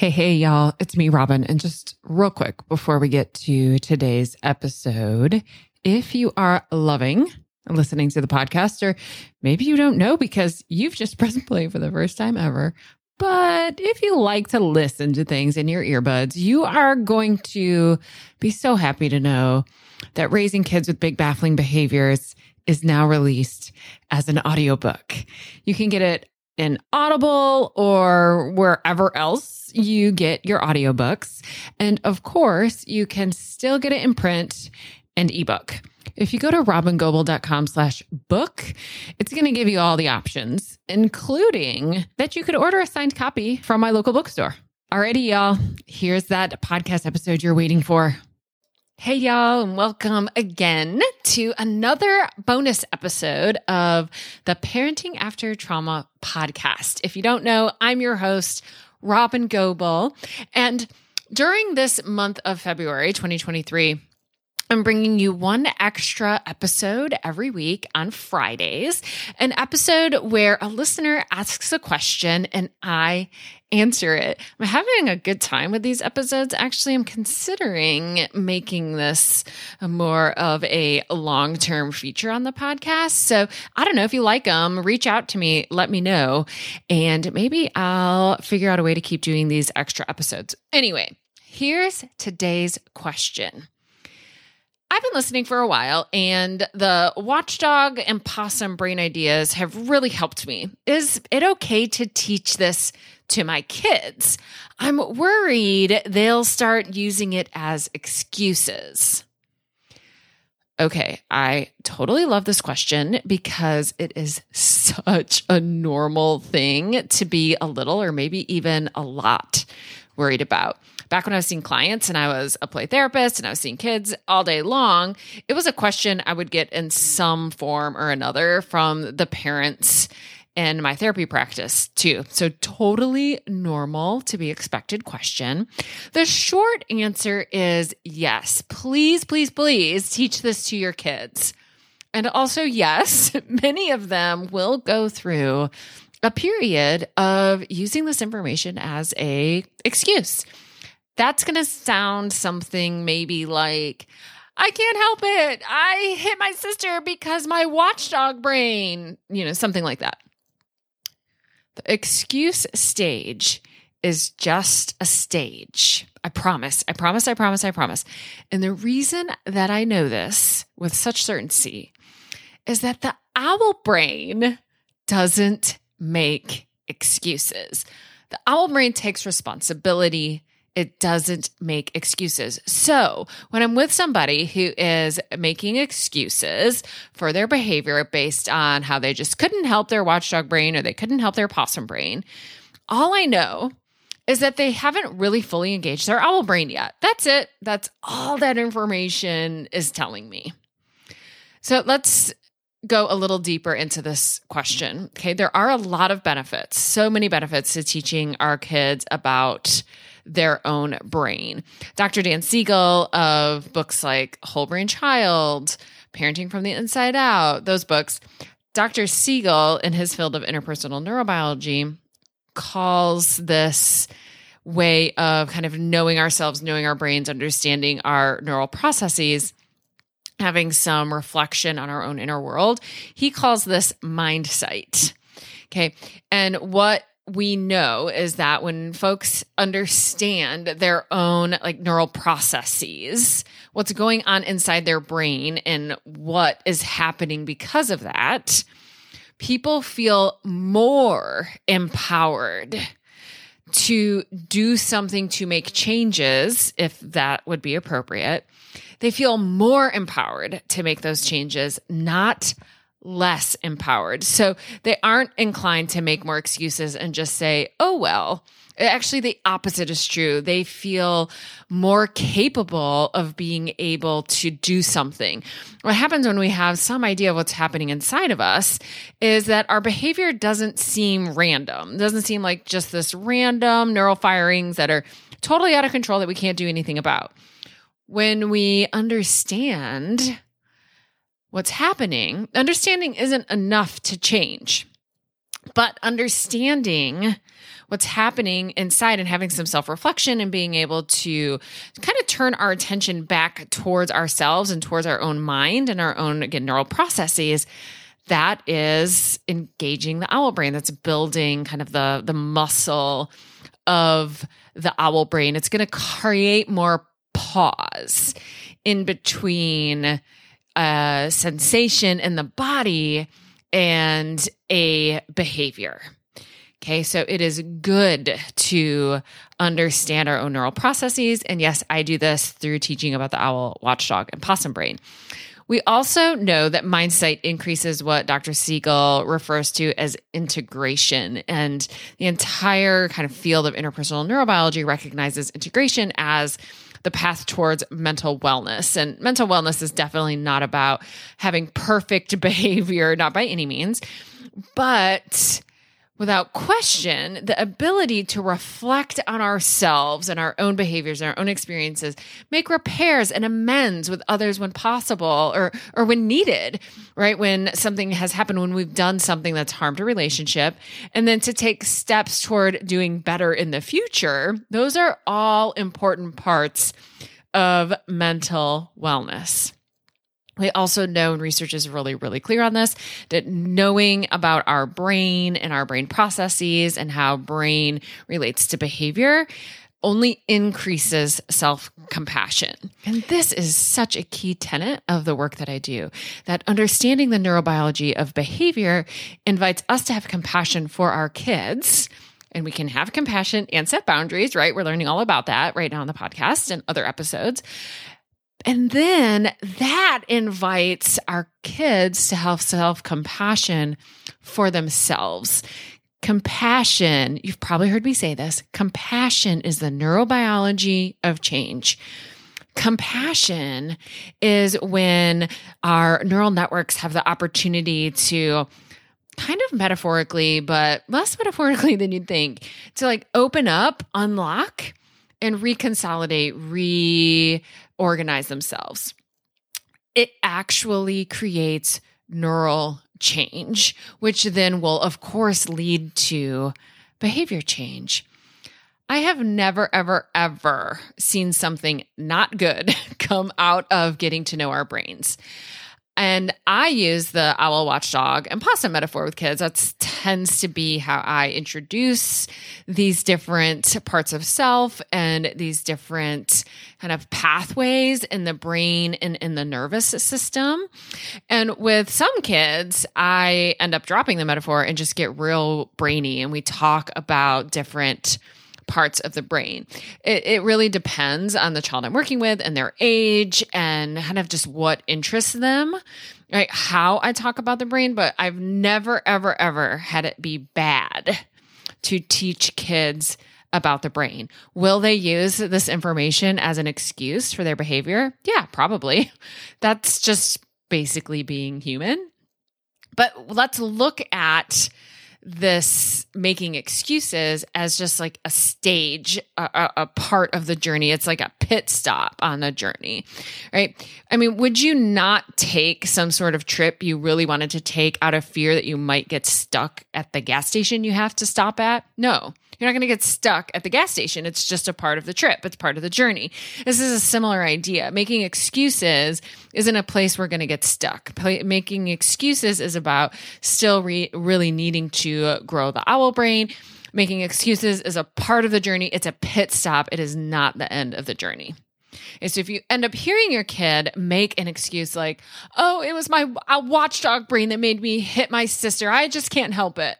Hey, hey, y'all. It's me, Robyn. And just real quick before we get to today's episode, if you are loving listening to the podcast, or maybe you don't know because you've just pressed play for the first time ever, but if you like to listen to things in your earbuds, you are going to be so happy to know that Raising Kids with Big Baffling Behaviors is now released as an audiobook. You can get it in Audible or wherever else you get your audiobooks. And of course, you can still get it in print and ebook. If you go to robyngobbel.com slash book, it's going to give you all the options, including that you could order a signed copy from my local bookstore. Alrighty, y'all. Here's that podcast episode you're waiting for. Hey, y'all, and welcome again to another bonus episode of the Parenting After Trauma podcast. If you don't know, I'm your host, Robyn Gobbel. And during this month of February 2023, I'm bringing you one extra episode every week on Fridays, an episode where a listener asks a question and I answer it. I'm having a good time with these episodes. Actually, I'm considering making this more of a long term feature on the podcast. So I don't know if you like them, reach out to me, let me know, and maybe I'll figure out a way to keep doing these extra episodes. Anyway, here's today's question. I've been listening for a while, and the watchdog and possum brain ideas have really helped me. Is it okay to teach this to my kids? I'm worried they'll start using it as excuses. Okay, I totally love this question because it is such a normal thing to be a little or maybe even a lot worried about back when I was seeing clients and I was a play therapist and I was seeing kids all day long, it was a question I would get in some form or another from the parents in my therapy practice too. So totally normal to be expected question. The short answer is yes. Please, please, please teach this to your kids. And also, yes, many of them will go through a period of using this information as a excuse that's going to sound something maybe like, I can't help it. I hit my sister because my watchdog brain, you know, something like that. The excuse stage is just a stage. I promise. I promise. I promise. I promise. And the reason that I know this with such certainty is that the owl brain doesn't make excuses. The owl brain takes responsibility it doesn't make excuses. So, when I'm with somebody who is making excuses for their behavior based on how they just couldn't help their watchdog brain or they couldn't help their possum brain, all I know is that they haven't really fully engaged their owl brain yet. That's it. That's all that information is telling me. So, let's go a little deeper into this question. Okay, there are a lot of benefits, so many benefits to teaching our kids about their own brain. Dr. Dan Siegel of books like Whole Brain Child, Parenting from the Inside Out, those books, Dr. Siegel, in his field of interpersonal neurobiology, calls this way of kind of knowing ourselves, knowing our brains, understanding our neural processes, having some reflection on our own inner world. He calls this mind sight. Okay. And what we know is that when folks understand their own like neural processes, what's going on inside their brain and what is happening because of that, people feel more empowered to do something to make changes if that would be appropriate. They feel more empowered to make those changes, not less empowered. So they aren't inclined to make more excuses and just say, oh, well. Actually, the opposite is true. They feel more capable of being able to do something. What happens when we have some idea of what's happening inside of us is that our behavior doesn't seem random. It doesn't seem like just this random neural firings that are totally out of control that we can't do anything about. When we understand what's happening, understanding isn't enough to change. But understanding what's happening inside and having some self reflection and being able to kind of turn our attention back towards ourselves and towards our own mind and our own, again, neural processes. That is engaging the owl brain. That's building kind of the the muscle of the owl brain. It's going to create more pause in between a sensation in the body and a behavior. Okay, so it is good to understand our own neural processes. And yes, I do this through teaching about the owl, watchdog, and possum brain. We also know that mindsight increases what Dr. Siegel refers to as integration. And the entire kind of field of interpersonal neurobiology recognizes integration as the path towards mental wellness. And mental wellness is definitely not about having perfect behavior, not by any means, but without question, the ability to reflect on ourselves and our own behaviors and our own experiences, make repairs and amends with others when possible or or when needed, right? When something has happened, when we've done something that's harmed a relationship, and then to take steps toward doing better in the future. Those are all important parts of mental wellness. We also know, and research is really, really clear on this, that knowing about our brain and our brain processes and how brain relates to behavior only increases self compassion. And this is such a key tenet of the work that I do that understanding the neurobiology of behavior invites us to have compassion for our kids. And we can have compassion and set boundaries, right? We're learning all about that right now on the podcast and other episodes. And then that invites our kids to have self compassion for themselves. Compassion, you've probably heard me say this compassion is the neurobiology of change. Compassion is when our neural networks have the opportunity to kind of metaphorically, but less metaphorically than you'd think, to like open up, unlock, and reconsolidate, reorganize themselves. It actually creates neural change, which then will, of course, lead to behavior change. I have never, ever, ever seen something not good come out of getting to know our brains. And I use the owl watchdog and possum metaphor with kids. That tends to be how I introduce these different parts of self and these different kind of pathways in the brain and in the nervous system. And with some kids, I end up dropping the metaphor and just get real brainy and we talk about different parts of the brain. It, it, really depends on the child I'm working with and their age and kind of just what interests them, right? How I talk about the brain, but I've never, ever, ever had it be bad to teach kids about the brain. Will they use this information as an excuse for their behavior? Yeah, probably. That's just basically being human. But let's look at this making excuses as just like a stage, a, a, part of the journey. It's like a pit stop on the journey, right? I mean, would you not take some sort of trip you really wanted to take out of fear that you might get stuck at the gas station you have to stop at? No, you're not going to get stuck at the gas station. It's just a part of the trip, it's part of the journey. This is a similar idea. Making excuses isn't a place we're going to get stuck. Making excuses is about still re- really needing to grow the owl brain. Making excuses is a part of the journey, it's a pit stop. It is not the end of the journey. So if you end up hearing your kid make an excuse like, oh, it was my watchdog brain that made me hit my sister, I just can't help it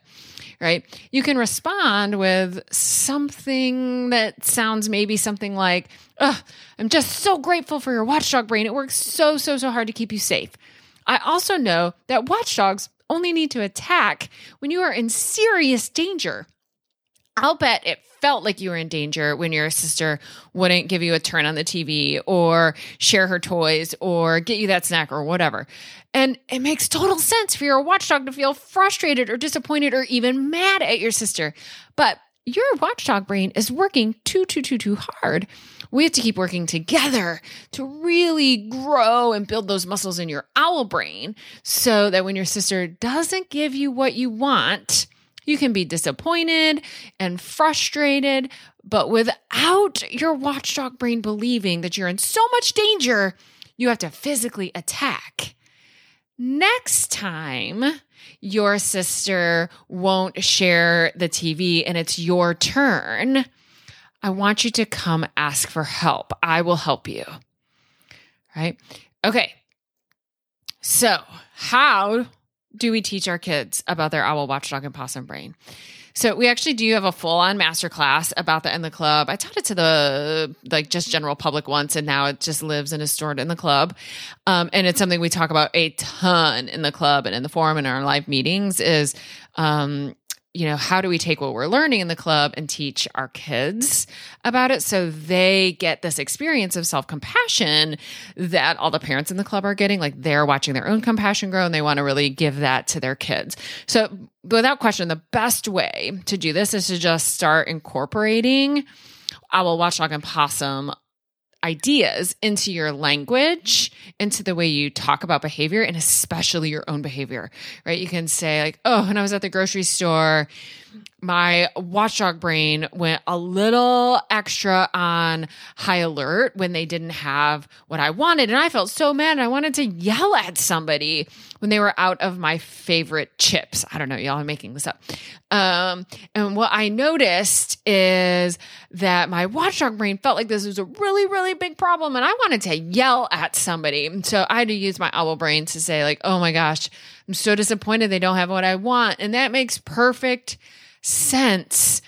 right? You can respond with something that sounds maybe something like, Ugh, I'm just so grateful for your watchdog brain. It works so, so, so hard to keep you safe. I also know that watchdogs only need to attack when you are in serious danger. I'll bet it felt like you were in danger when your sister wouldn't give you a turn on the TV or share her toys or get you that snack or whatever. And it makes total sense for your watchdog to feel frustrated or disappointed or even mad at your sister. But your watchdog brain is working too, too, too, too hard. We have to keep working together to really grow and build those muscles in your owl brain so that when your sister doesn't give you what you want, You can be disappointed and frustrated, but without your watchdog brain believing that you're in so much danger, you have to physically attack. Next time, your sister won't share the TV and it's your turn. I want you to come ask for help. I will help you. Right? Okay. So, how do we teach our kids about their owl, watchdog, and possum brain? So we actually do have a full on masterclass about that in the club. I taught it to the like just general public once, and now it just lives and is stored in the club. Um, and it's something we talk about a ton in the club and in the forum and our live meetings. Is um, you know, how do we take what we're learning in the club and teach our kids about it so they get this experience of self compassion that all the parents in the club are getting? Like they're watching their own compassion grow and they want to really give that to their kids. So, without question, the best way to do this is to just start incorporating i Owl, Watchdog, and Possum ideas into your language, into the way you talk about behavior, and especially your own behavior, right? You can say, like, oh, when I was at the grocery store, my watchdog brain went a little extra on high alert when they didn't have what I wanted. And I felt so mad. and I wanted to yell at somebody when they were out of my favorite chips. I don't know, y'all are making this up. Um, and what I noticed is that my watchdog brain felt like this was a really, really big problem. And I wanted to yell at somebody. So I had to use my owl brain to say, like, oh my gosh, I'm so disappointed they don't have what I want. And that makes perfect sense.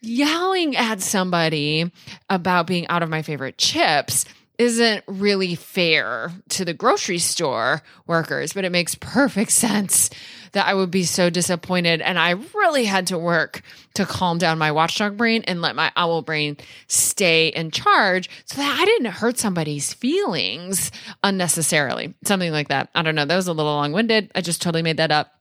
Yelling at somebody about being out of my favorite chips isn't really fair to the grocery store workers, but it makes perfect sense that I would be so disappointed. And I really had to work to calm down my watchdog brain and let my owl brain stay in charge so that I didn't hurt somebody's feelings unnecessarily. Something like that. I don't know. That was a little long winded. I just totally made that up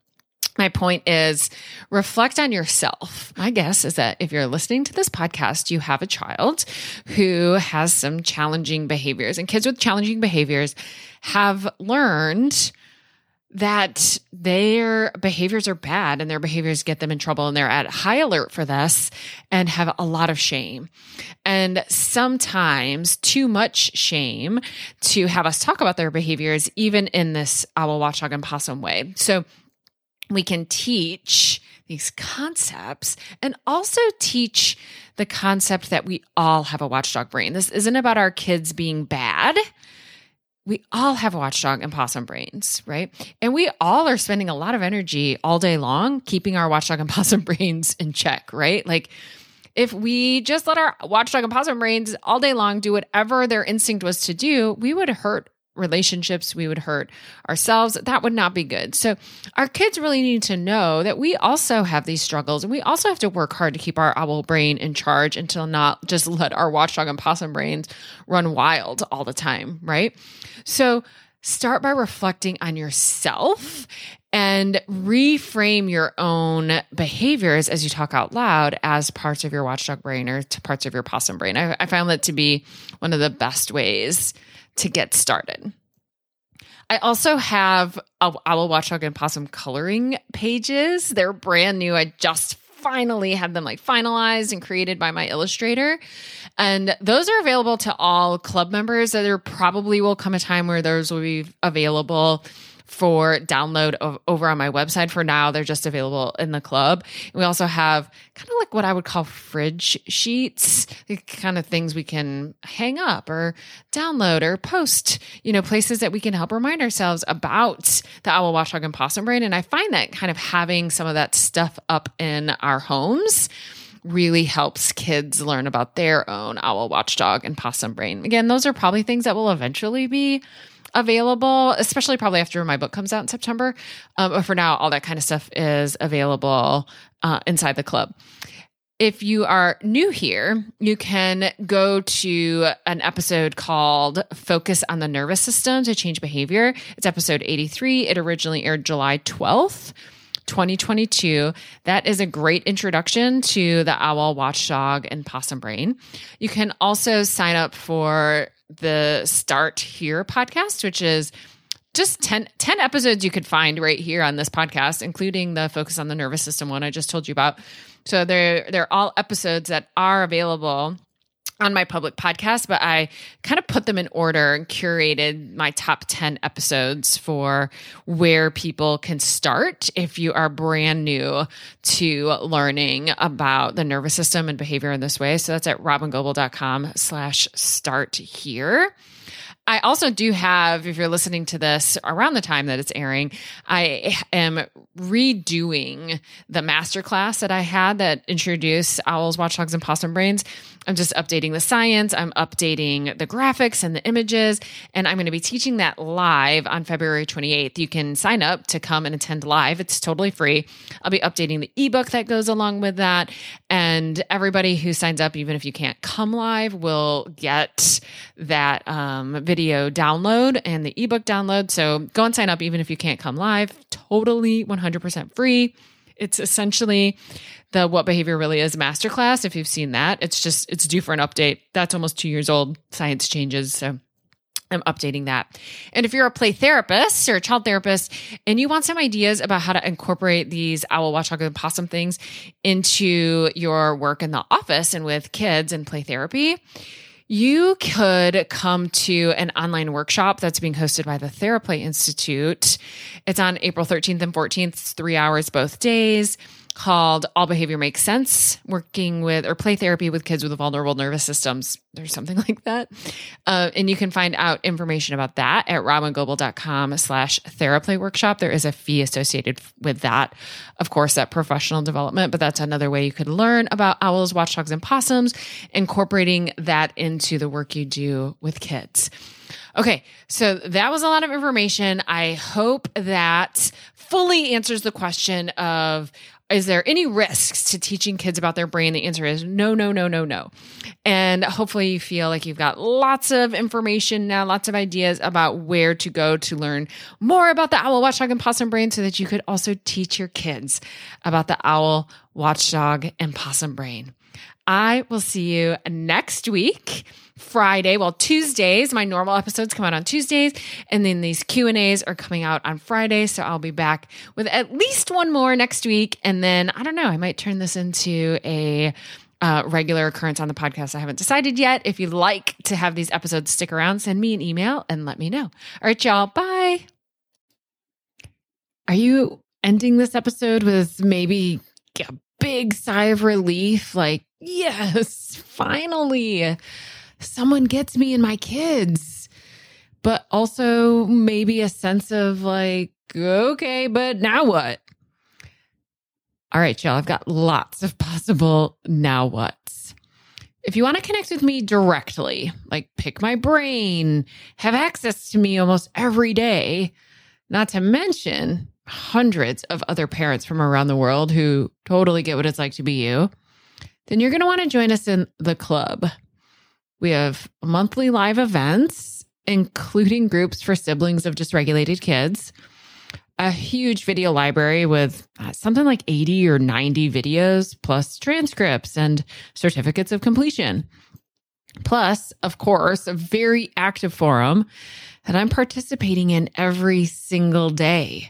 my point is reflect on yourself. My guess is that if you're listening to this podcast, you have a child who has some challenging behaviors, and kids with challenging behaviors have learned that their behaviors are bad and their behaviors get them in trouble and they're at high alert for this and have a lot of shame. And sometimes too much shame to have us talk about their behaviors, even in this owl, watchdog, and possum way. So we can teach these concepts and also teach the concept that we all have a watchdog brain. This isn't about our kids being bad. We all have watchdog and possum brains, right? And we all are spending a lot of energy all day long keeping our watchdog and possum brains in check, right? Like, if we just let our watchdog and possum brains all day long do whatever their instinct was to do, we would hurt relationships, we would hurt ourselves. That would not be good. So, our kids really need to know that we also have these struggles and we also have to work hard to keep our owl brain in charge until not just let our watchdog and possum brains run wild all the time, right? So, start by reflecting on yourself and reframe your own behaviors as you talk out loud as parts of your watchdog brain or to parts of your possum brain. I, I found that to be one of the best ways to get started. I also have Owl Watchdog and Possum coloring pages. They're brand new. I just finally had them like finalized and created by my illustrator. And those are available to all club members. There probably will come a time where those will be available for download of, over on my website. For now, they're just available in the club. And we also have kind of like what I would call fridge sheets, the kind of things we can hang up or download or post, you know, places that we can help remind ourselves about the owl, watchdog, and possum brain. And I find that kind of having some of that stuff up in our homes really helps kids learn about their own owl, watchdog, and possum brain. Again, those are probably things that will eventually be available, especially probably after my book comes out in September. Um, but for now, all that kind of stuff is available uh, inside the club. If you are new here, you can go to an episode called Focus on the Nervous System to Change Behavior. It's episode 83. It originally aired July 12th. 2022. That is a great introduction to the owl, watchdog, and possum brain. You can also sign up for the Start Here podcast, which is just 10, 10 episodes you could find right here on this podcast, including the focus on the nervous system one I just told you about. So they're they're all episodes that are available on my public podcast, but I kind of put them in order and curated my top 10 episodes for where people can start if you are brand new to learning about the nervous system and behavior in this way. So that's at robyngobbel.com slash start here. I also do have, if you're listening to this around the time that it's airing, I am redoing the masterclass that I had that introduced owls, watchdogs, and possum brains. I'm just updating the science, I'm updating the graphics and the images, and I'm going to be teaching that live on February 28th. You can sign up to come and attend live, it's totally free. I'll be updating the ebook that goes along with that, and everybody who signs up, even if you can't come live, will get that um, video download and the ebook download. So go and sign up, even if you can't come live, totally 100% free. It's essentially the What Behavior Really Is masterclass. If you've seen that, it's just, it's due for an update. That's almost two years old. Science changes. So I'm updating that. And if you're a play therapist or a child therapist and you want some ideas about how to incorporate these owl, watchdog, and possum things into your work in the office and with kids and play therapy, you could come to an online workshop that's being hosted by the Theraplay Institute. It's on April 13th and 14th, it's three hours both days called All Behavior Makes Sense, working with or play therapy with kids with vulnerable nervous systems. There's something like that. Uh, and you can find out information about that at robyngobbel.com slash theraplay workshop. There is a fee associated with that. Of course, that professional development, but that's another way you could learn about owls, watchdogs, and possums, incorporating that into the work you do with kids. Okay, so that was a lot of information. I hope that fully answers the question of is there any risks to teaching kids about their brain? The answer is no, no, no, no, no. And hopefully you feel like you've got lots of information now, lots of ideas about where to go to learn more about the owl, watchdog, and possum brain so that you could also teach your kids about the owl, watchdog, and possum brain. I will see you next week. Friday. Well, Tuesdays, my normal episodes come out on Tuesdays, and then these Q and A's are coming out on Friday. So I'll be back with at least one more next week, and then I don't know, I might turn this into a uh, regular occurrence on the podcast. I haven't decided yet. If you'd like to have these episodes stick around, send me an email and let me know. All right, y'all. Bye. Are you ending this episode with maybe a big sigh of relief? Like, yes, finally someone gets me and my kids. But also maybe a sense of like, okay, but now what? All right, y'all, I've got lots of possible now what's. If you want to connect with me directly, like pick my brain, have access to me almost every day, not to mention hundreds of other parents from around the world who totally get what it's like to be you, then you're going to want to join us in the club. We have monthly live events, including groups for siblings of dysregulated kids, a huge video library with uh, something like 80 or 90 videos, plus transcripts and certificates of completion. Plus, of course, a very active forum that I'm participating in every single day.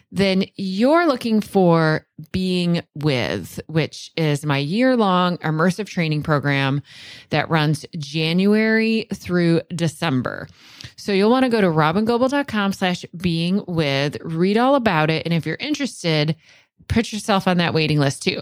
then you're looking for Being With, which is my year long immersive training program that runs January through December. So you'll want to go to robyngobbel.com slash being with, read all about it. And if you're interested, put yourself on that waiting list too.